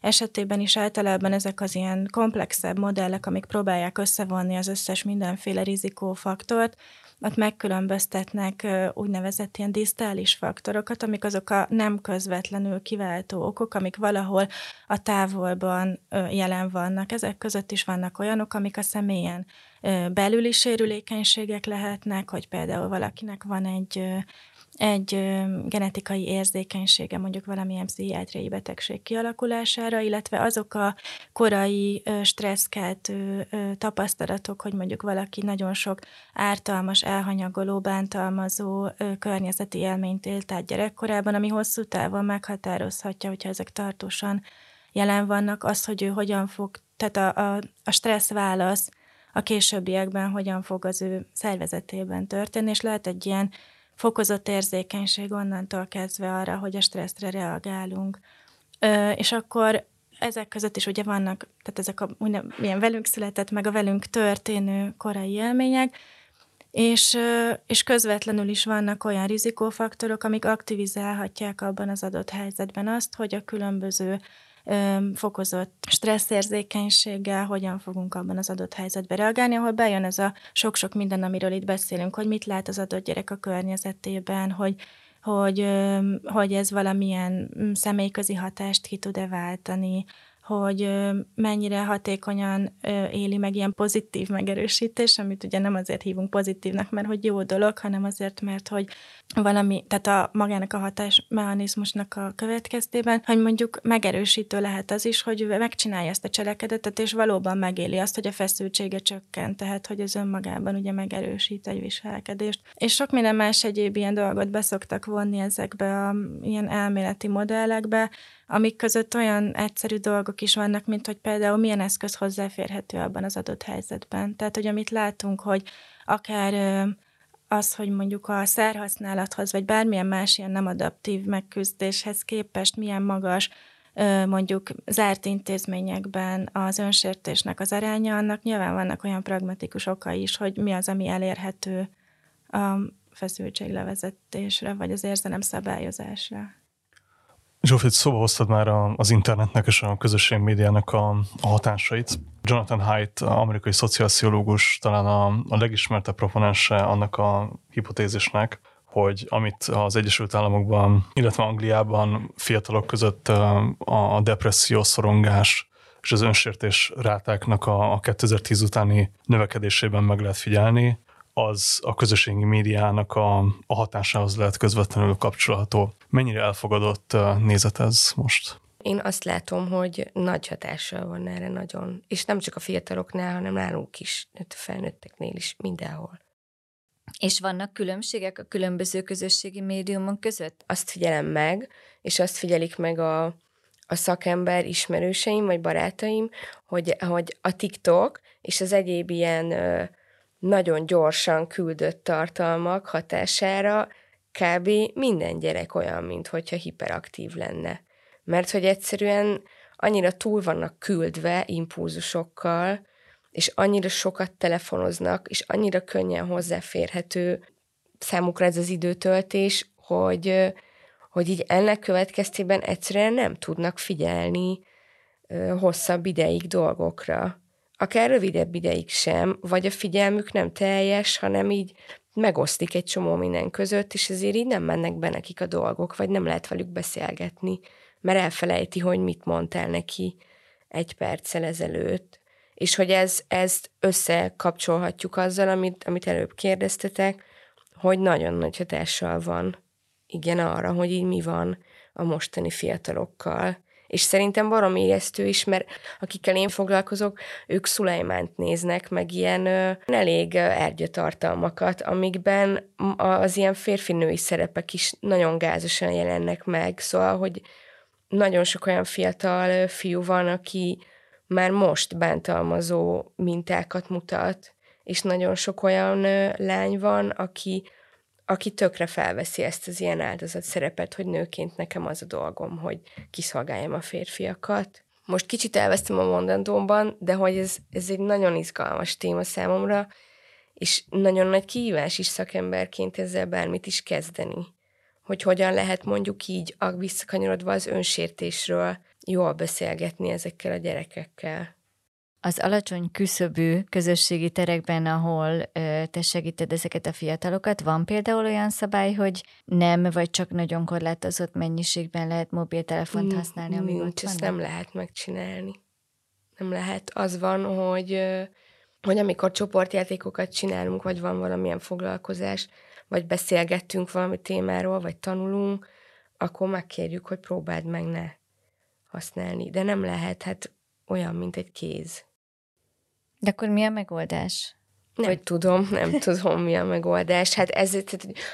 esetében is általában ezek az ilyen komplexebb modellek, amik próbálják összevonni az összes mindenféle rizikófaktort, ott megkülönböztetnek úgynevezett ilyen disztális faktorokat, amik azok a nem közvetlenül kiváltó okok, amik valahol a távolban jelen vannak. Ezek között is vannak olyanok, amik a személyen belüli sérülékenységek lehetnek, hogy például valakinek van egy egy genetikai érzékenysége mondjuk valamilyen pszichiátriai betegség kialakulására, illetve azok a korai stresszkeltő tapasztalatok, hogy mondjuk valaki nagyon sok ártalmas, elhanyagoló, bántalmazó környezeti élményt élt át gyerekkorában, ami hosszú távon meghatározhatja, hogyha ezek tartósan jelen vannak, az, hogy ő hogyan fog, tehát a, a, a stressz válasz a későbbiekben hogyan fog az ő szervezetében történni, és lehet egy ilyen fokozott érzékenység onnantól kezdve arra, hogy a stresszre reagálunk. Ö, és akkor ezek között is ugye vannak, tehát ezek a milyen velünk született, meg a velünk történő korai élmények, és, és közvetlenül is vannak olyan rizikófaktorok, amik aktivizálhatják abban az adott helyzetben azt, hogy a különböző fokozott stresszérzékenységgel hogyan fogunk abban az adott helyzetben reagálni, ahol bejön ez a sok-sok minden, amiről itt beszélünk, hogy mit lát az adott gyerek a környezetében, hogy hogy, hogy ez valamilyen mm, személyközi hatást ki tud-e váltani, hogy mennyire hatékonyan éli meg ilyen pozitív megerősítés, amit ugye nem azért hívunk pozitívnak, mert hogy jó dolog, hanem azért, mert hogy valami, tehát a magának a hatásmechanizmusnak a következtében, hogy mondjuk megerősítő lehet az is, hogy ő megcsinálja ezt a cselekedetet, és valóban megéli azt, hogy a feszültsége csökken, tehát hogy az önmagában ugye megerősít egy viselkedést. És sok minden más egyéb ilyen dolgot beszoktak vonni ezekbe a ilyen elméleti modellekbe, amik között olyan egyszerű dolgok is vannak, mint hogy például milyen eszköz hozzáférhető abban az adott helyzetben. Tehát, hogy amit látunk, hogy akár az, hogy mondjuk a szerhasználathoz, vagy bármilyen más ilyen nem adaptív megküzdéshez képest milyen magas mondjuk zárt intézményekben az önsértésnek az aránya, annak nyilván vannak olyan pragmatikus okai is, hogy mi az, ami elérhető a feszültséglevezetésre, vagy az érzelem szabályozásra. Zsófit, szóba hoztad már az internetnek és a közösség médiának a, a hatásait. Jonathan Haidt, amerikai szociálpszichológus, talán a, a legismertebb proponense annak a hipotézisnek, hogy amit az Egyesült Államokban, illetve Angliában fiatalok között a depresszió, szorongás és az önsértés rátáknak a, a 2010 utáni növekedésében meg lehet figyelni, az a közösségi médiának a, a hatásához lehet közvetlenül kapcsolható. Mennyire elfogadott nézet ez most? Én azt látom, hogy nagy hatással van erre nagyon. És nem csak a fiataloknál, hanem nálunk is, a felnőtteknél is, mindenhol. És vannak különbségek a különböző közösségi médiumok között? Azt figyelem meg, és azt figyelik meg a, a szakember ismerőseim, vagy barátaim, hogy, hogy a TikTok és az egyéb ilyen nagyon gyorsan küldött tartalmak hatására kb. minden gyerek olyan, mint hogyha hiperaktív lenne. Mert hogy egyszerűen annyira túl vannak küldve impulzusokkal, és annyira sokat telefonoznak, és annyira könnyen hozzáférhető számukra ez az időtöltés, hogy, hogy így ennek következtében egyszerűen nem tudnak figyelni hosszabb ideig dolgokra akár rövidebb ideig sem, vagy a figyelmük nem teljes, hanem így megosztik egy csomó minden között, és ezért így nem mennek be nekik a dolgok, vagy nem lehet velük beszélgetni, mert elfelejti, hogy mit mondtál neki egy perccel ezelőtt. És hogy ez, ezt összekapcsolhatjuk azzal, amit, amit előbb kérdeztetek, hogy nagyon nagy hatással van igen arra, hogy így mi van a mostani fiatalokkal. És szerintem barom ijesztő is, mert akikkel én foglalkozok, ők Szulajmánt néznek, meg ilyen ö, elég ergyatartalmakat, amikben az ilyen férfinői szerepek is nagyon gázosan jelennek meg. Szóval, hogy nagyon sok olyan fiatal fiú van, aki már most bántalmazó mintákat mutat, és nagyon sok olyan lány van, aki aki tökre felveszi ezt az ilyen áldozat szerepet, hogy nőként nekem az a dolgom, hogy kiszolgáljam a férfiakat. Most kicsit elvesztem a mondandómban, de hogy ez, ez egy nagyon izgalmas téma számomra, és nagyon nagy kihívás is szakemberként ezzel bármit is kezdeni. Hogy hogyan lehet mondjuk így, visszakanyarodva az önsértésről, jól beszélgetni ezekkel a gyerekekkel az alacsony küszöbű közösségi terekben, ahol te segíted ezeket a fiatalokat, van például olyan szabály, hogy nem, vagy csak nagyon korlátozott mennyiségben lehet mobiltelefont használni, amíg Nincs, ott ezt nem lehet megcsinálni. Nem lehet. Az van, hogy, hogy amikor csoportjátékokat csinálunk, vagy van valamilyen foglalkozás, vagy beszélgettünk valami témáról, vagy tanulunk, akkor megkérjük, hogy próbáld meg ne használni. De nem lehet, hát olyan, mint egy kéz. De akkor mi a megoldás? Nem hogy... tudom, nem tudom, mi a megoldás. Hát ez,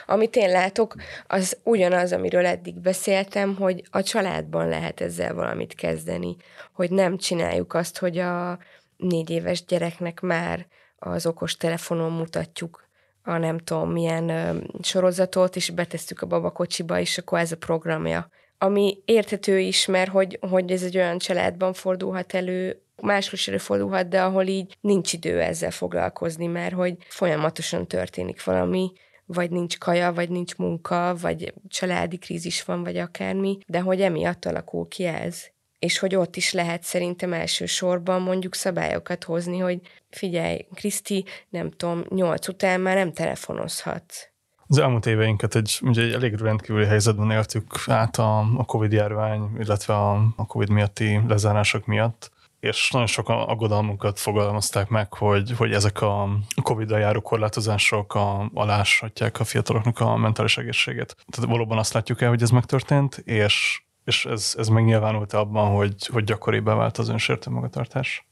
amit én látok, az ugyanaz, amiről eddig beszéltem, hogy a családban lehet ezzel valamit kezdeni. Hogy nem csináljuk azt, hogy a négy éves gyereknek már az okos telefonon mutatjuk a nem tudom milyen ö, sorozatot, és betesszük a babakocsiba, és akkor ez a programja. Ami érthető is, mert hogy, hogy ez egy olyan családban fordulhat elő, máshol is előfordulhat, de ahol így nincs idő ezzel foglalkozni, mert hogy folyamatosan történik valami, vagy nincs kaja, vagy nincs munka, vagy családi krízis van, vagy akármi, de hogy emiatt alakul ki ez. És hogy ott is lehet szerintem elsősorban mondjuk szabályokat hozni, hogy figyelj, Kriszti, nem tudom, nyolc után már nem telefonozhatsz. Az elmúlt éveinket egy, ugye egy elég rendkívüli helyzetben éltük át a, a Covid járvány, illetve a, a Covid miatti lezárások miatt és nagyon sok aggodalmunkat fogalmazták meg, hogy, hogy ezek a Covid-dal járó korlátozások a, aláshatják a fiataloknak a mentális egészséget. Tehát valóban azt látjuk el, hogy ez megtörtént, és, és ez, ez megnyilvánult abban, hogy, hogy gyakoribbá vált az önsértő magatartás?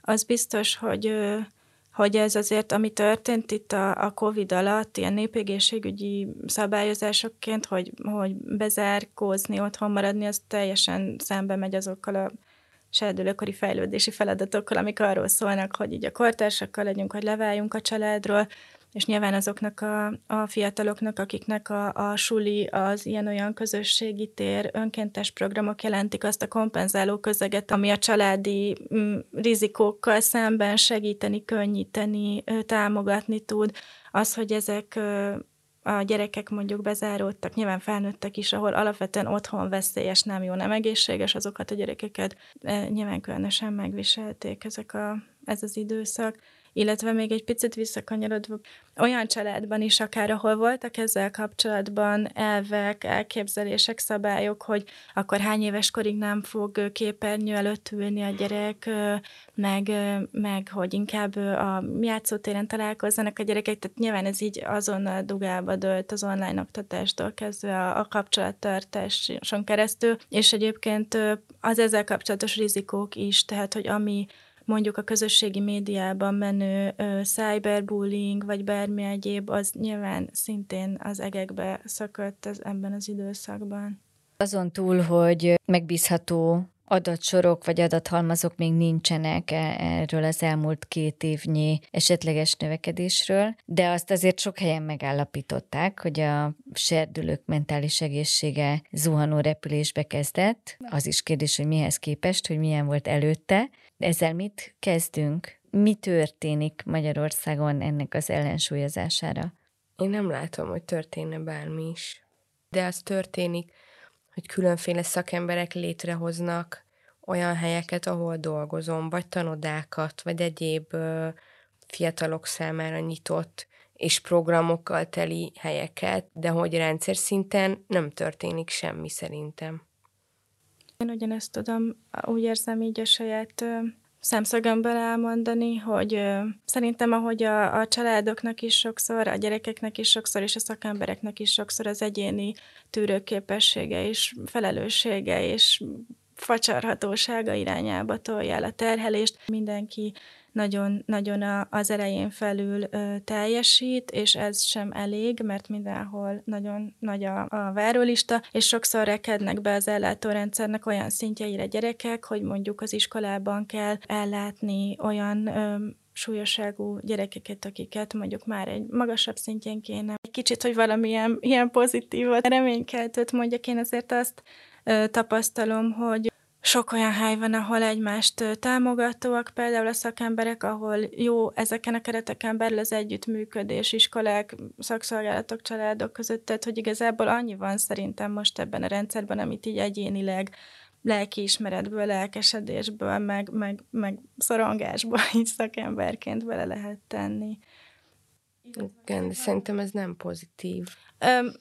Az biztos, hogy hogy ez azért, ami történt itt a, a COVID alatt, ilyen népégészségügyi szabályozásokként, hogy, hogy bezárkózni, otthon maradni, az teljesen szembe megy azokkal a serdülőkori fejlődési feladatokkal, amik arról szólnak, hogy így a kortársakkal legyünk, hogy leváljunk a családról, és nyilván azoknak a, a fiataloknak, akiknek a, a suli, az ilyen-olyan közösségi tér, önkéntes programok jelentik azt a kompenzáló közeget, ami a családi m, rizikókkal szemben segíteni, könnyíteni, támogatni tud. Az, hogy ezek a gyerekek mondjuk bezáródtak, nyilván felnőttek is, ahol alapvetően otthon veszélyes, nem jó, nem egészséges, azokat a gyerekeket e, nyilván különösen megviselték ezek a, ez az időszak illetve még egy picit visszakanyarodva, olyan családban is akár, ahol voltak ezzel kapcsolatban elvek, elképzelések, szabályok, hogy akkor hány éves korig nem fog képernyő előtt ülni a gyerek, meg, meg hogy inkább a játszótéren találkozzanak a gyerekek, tehát nyilván ez így azonnal dugába dölt az online oktatástól kezdve a, a kapcsolattartáson keresztül, és egyébként az ezzel kapcsolatos rizikók is, tehát hogy ami mondjuk a közösségi médiában menő ö, cyberbullying, vagy bármi egyéb, az nyilván szintén az egekbe szökött ez, ebben az időszakban. Azon túl, hogy megbízható adatsorok vagy adathalmazok még nincsenek e, erről az elmúlt két évnyi esetleges növekedésről, de azt azért sok helyen megállapították, hogy a serdülők mentális egészsége zuhanó repülésbe kezdett. Az is kérdés, hogy mihez képest, hogy milyen volt előtte. Ezzel mit kezdünk? Mi történik Magyarországon ennek az ellensúlyozására? Én nem látom, hogy történne bármi is. De az történik, hogy különféle szakemberek létrehoznak olyan helyeket, ahol dolgozom, vagy tanodákat, vagy egyéb ö, fiatalok számára nyitott és programokkal teli helyeket, de hogy rendszer szinten nem történik semmi szerintem. Én ugyanezt tudom, úgy érzem így a saját szemszögömből elmondani, hogy szerintem ahogy a, a családoknak is sokszor, a gyerekeknek is sokszor, és a szakembereknek is sokszor az egyéni tűrőképessége és felelőssége és facsarhatósága irányába tolja el a terhelést. Mindenki nagyon, nagyon az elején felül teljesít, és ez sem elég, mert mindenhol nagyon nagy a, a várólista, és sokszor rekednek be az ellátórendszernek olyan szintjeire gyerekek, hogy mondjuk az iskolában kell ellátni olyan ö, súlyosságú gyerekeket, akiket mondjuk már egy magasabb szintjén kéne. Egy kicsit, hogy valamilyen ilyen pozitívat, reménykeltőt mondjak, én azért azt tapasztalom, hogy sok olyan hely van, ahol egymást támogatóak, például a szakemberek, ahol jó ezeken a kereteken belül az együttműködés, iskolák, szakszolgálatok, családok között, tehát hogy igazából annyi van szerintem most ebben a rendszerben, amit így egyénileg lelkiismeretből, lelkesedésből, meg, meg, meg szorongásból így szakemberként bele lehet tenni. Igen, de szerintem ez nem pozitív. Öm,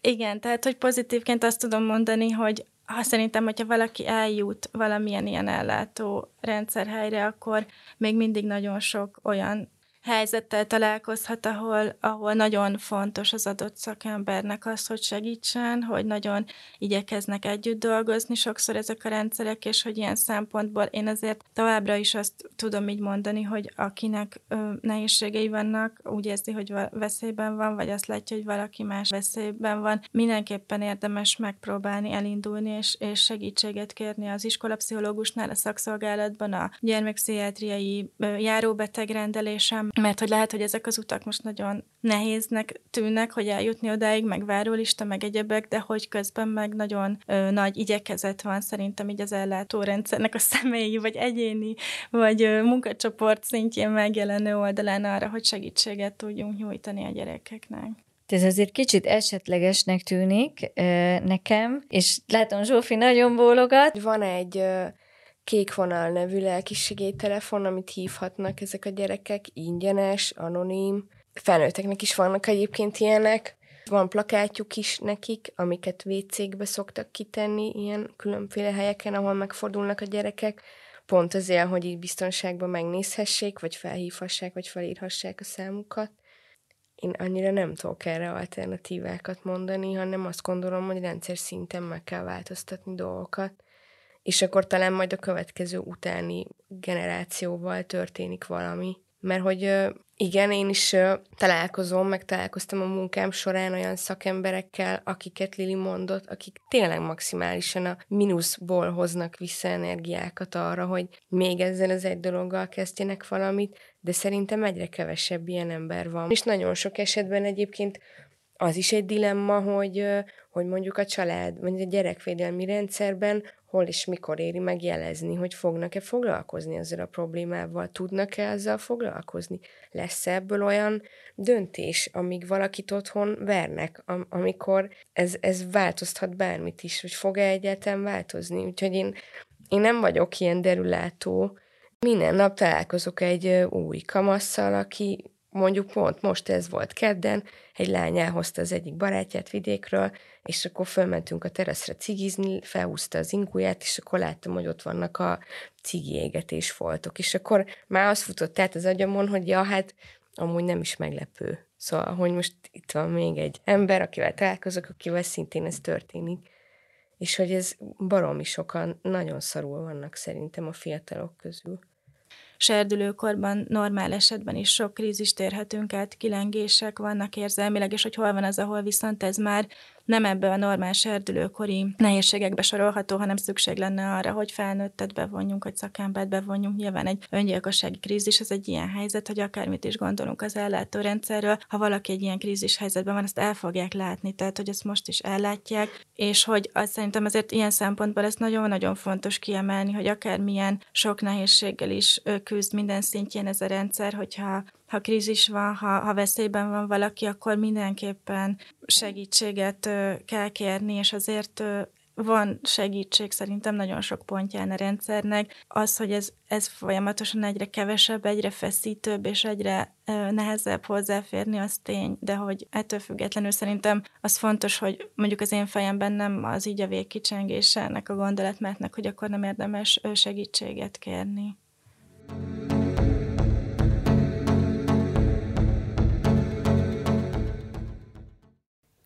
igen, tehát, hogy pozitívként azt tudom mondani, hogy ha szerintem, hogyha valaki eljut valamilyen ilyen ellátó rendszerhelyre, akkor még mindig nagyon sok olyan helyzettel találkozhat, ahol, ahol nagyon fontos az adott szakembernek az, hogy segítsen, hogy nagyon igyekeznek együtt dolgozni sokszor ezek a rendszerek, és hogy ilyen szempontból én azért továbbra is azt tudom így mondani, hogy akinek ö, nehézségei vannak, úgy érzi, hogy veszélyben van, vagy azt látja, hogy valaki más veszélyben van, mindenképpen érdemes megpróbálni elindulni, és, és segítséget kérni az iskolapszichológusnál, a szakszolgálatban, a gyermekpszichiátriai járóbetegrendelésem, mert hogy lehet, hogy ezek az utak most nagyon nehéznek tűnnek, hogy eljutni odáig, meg várólista, meg egyebek, de hogy közben meg nagyon ö, nagy igyekezet van szerintem így az ellátórendszernek a személyi, vagy egyéni, vagy ö, munkacsoport szintjén megjelenő oldalán arra, hogy segítséget tudjunk nyújtani a gyerekeknek. Ez azért kicsit esetlegesnek tűnik ö, nekem, és látom Zsófi nagyon bólogat. Van egy ö, Kék Vonal nevű telefon, amit hívhatnak ezek a gyerekek, ingyenes, anonim. Felnőtteknek is vannak egyébként ilyenek. Van plakátjuk is nekik, amiket WC-kbe szoktak kitenni ilyen különféle helyeken, ahol megfordulnak a gyerekek, pont azért, hogy így biztonságban megnézhessék, vagy felhívhassák, vagy felírhassák a számukat. Én annyira nem tudok erre alternatívákat mondani, hanem azt gondolom, hogy rendszer szinten meg kell változtatni dolgokat és akkor talán majd a következő utáni generációval történik valami. Mert hogy igen, én is találkozom, meg találkoztam a munkám során olyan szakemberekkel, akiket Lili mondott, akik tényleg maximálisan a mínuszból hoznak vissza energiákat arra, hogy még ezzel az egy dologgal kezdjenek valamit, de szerintem egyre kevesebb ilyen ember van. És nagyon sok esetben egyébként az is egy dilemma, hogy, hogy mondjuk a család, vagy a gyerekvédelmi rendszerben hol és mikor éri meg jelezni, hogy fognak-e foglalkozni ezzel a problémával, tudnak-e ezzel foglalkozni. Lesz ebből olyan döntés, amíg valakit otthon vernek, am- amikor ez, ez változhat bármit is, hogy fog-e egyáltalán változni. Úgyhogy én, én nem vagyok ilyen derülátó. Minden nap találkozok egy új kamasszal, aki mondjuk pont most ez volt kedden, egy lány elhozta az egyik barátját vidékről, és akkor fölmentünk a teraszra cigizni, felhúzta az inguját, és akkor láttam, hogy ott vannak a cigi égetés foltok, és akkor már az futott át az agyamon, hogy ja, hát amúgy nem is meglepő. Szóval, hogy most itt van még egy ember, akivel találkozok, akivel szintén ez történik. És hogy ez baromi sokan nagyon szarul vannak szerintem a fiatalok közül serdülőkorban normál esetben is sok krízist érhetünk át, kilengések vannak érzelmileg, és hogy hol van az, ahol viszont ez már nem ebbe a normál serdülőkori nehézségekbe sorolható, hanem szükség lenne arra, hogy felnőttet bevonjunk, hogy szakembert bevonjunk. Nyilván egy öngyilkossági krízis, ez egy ilyen helyzet, hogy akármit is gondolunk az ellátórendszerről, ha valaki egy ilyen krízis helyzetben van, azt el fogják látni, tehát hogy ezt most is ellátják, és hogy azt szerintem azért ilyen szempontból ez nagyon-nagyon fontos kiemelni, hogy akármilyen sok nehézséggel is küzd minden szintjén ez a rendszer, hogyha ha krízis van, ha, ha veszélyben van valaki, akkor mindenképpen segítséget kell kérni, és azért van segítség szerintem nagyon sok pontján a rendszernek. Az, hogy ez, ez folyamatosan egyre kevesebb, egyre feszítőbb és egyre nehezebb hozzáférni, az tény, de hogy ettől függetlenül szerintem az fontos, hogy mondjuk az én fejemben nem az így a végkicsengése ennek a gondolatmátnak, hogy akkor nem érdemes segítséget kérni.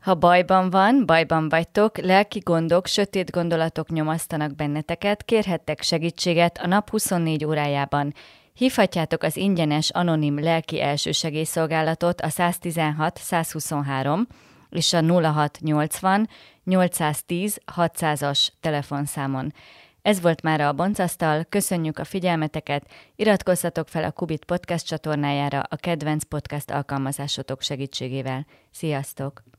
Ha bajban van, bajban vagytok, lelki gondok, sötét gondolatok nyomasztanak benneteket, kérhettek segítséget a nap 24 órájában. Hívhatjátok az ingyenes anonim lelki elsősegélyszolgálatot a 116 123 és a 0680 810 600-as telefonszámon. Ez volt már a Boncasztal, köszönjük a figyelmeteket, iratkozzatok fel a Kubit podcast csatornájára a kedvenc podcast alkalmazásotok segítségével. Sziasztok!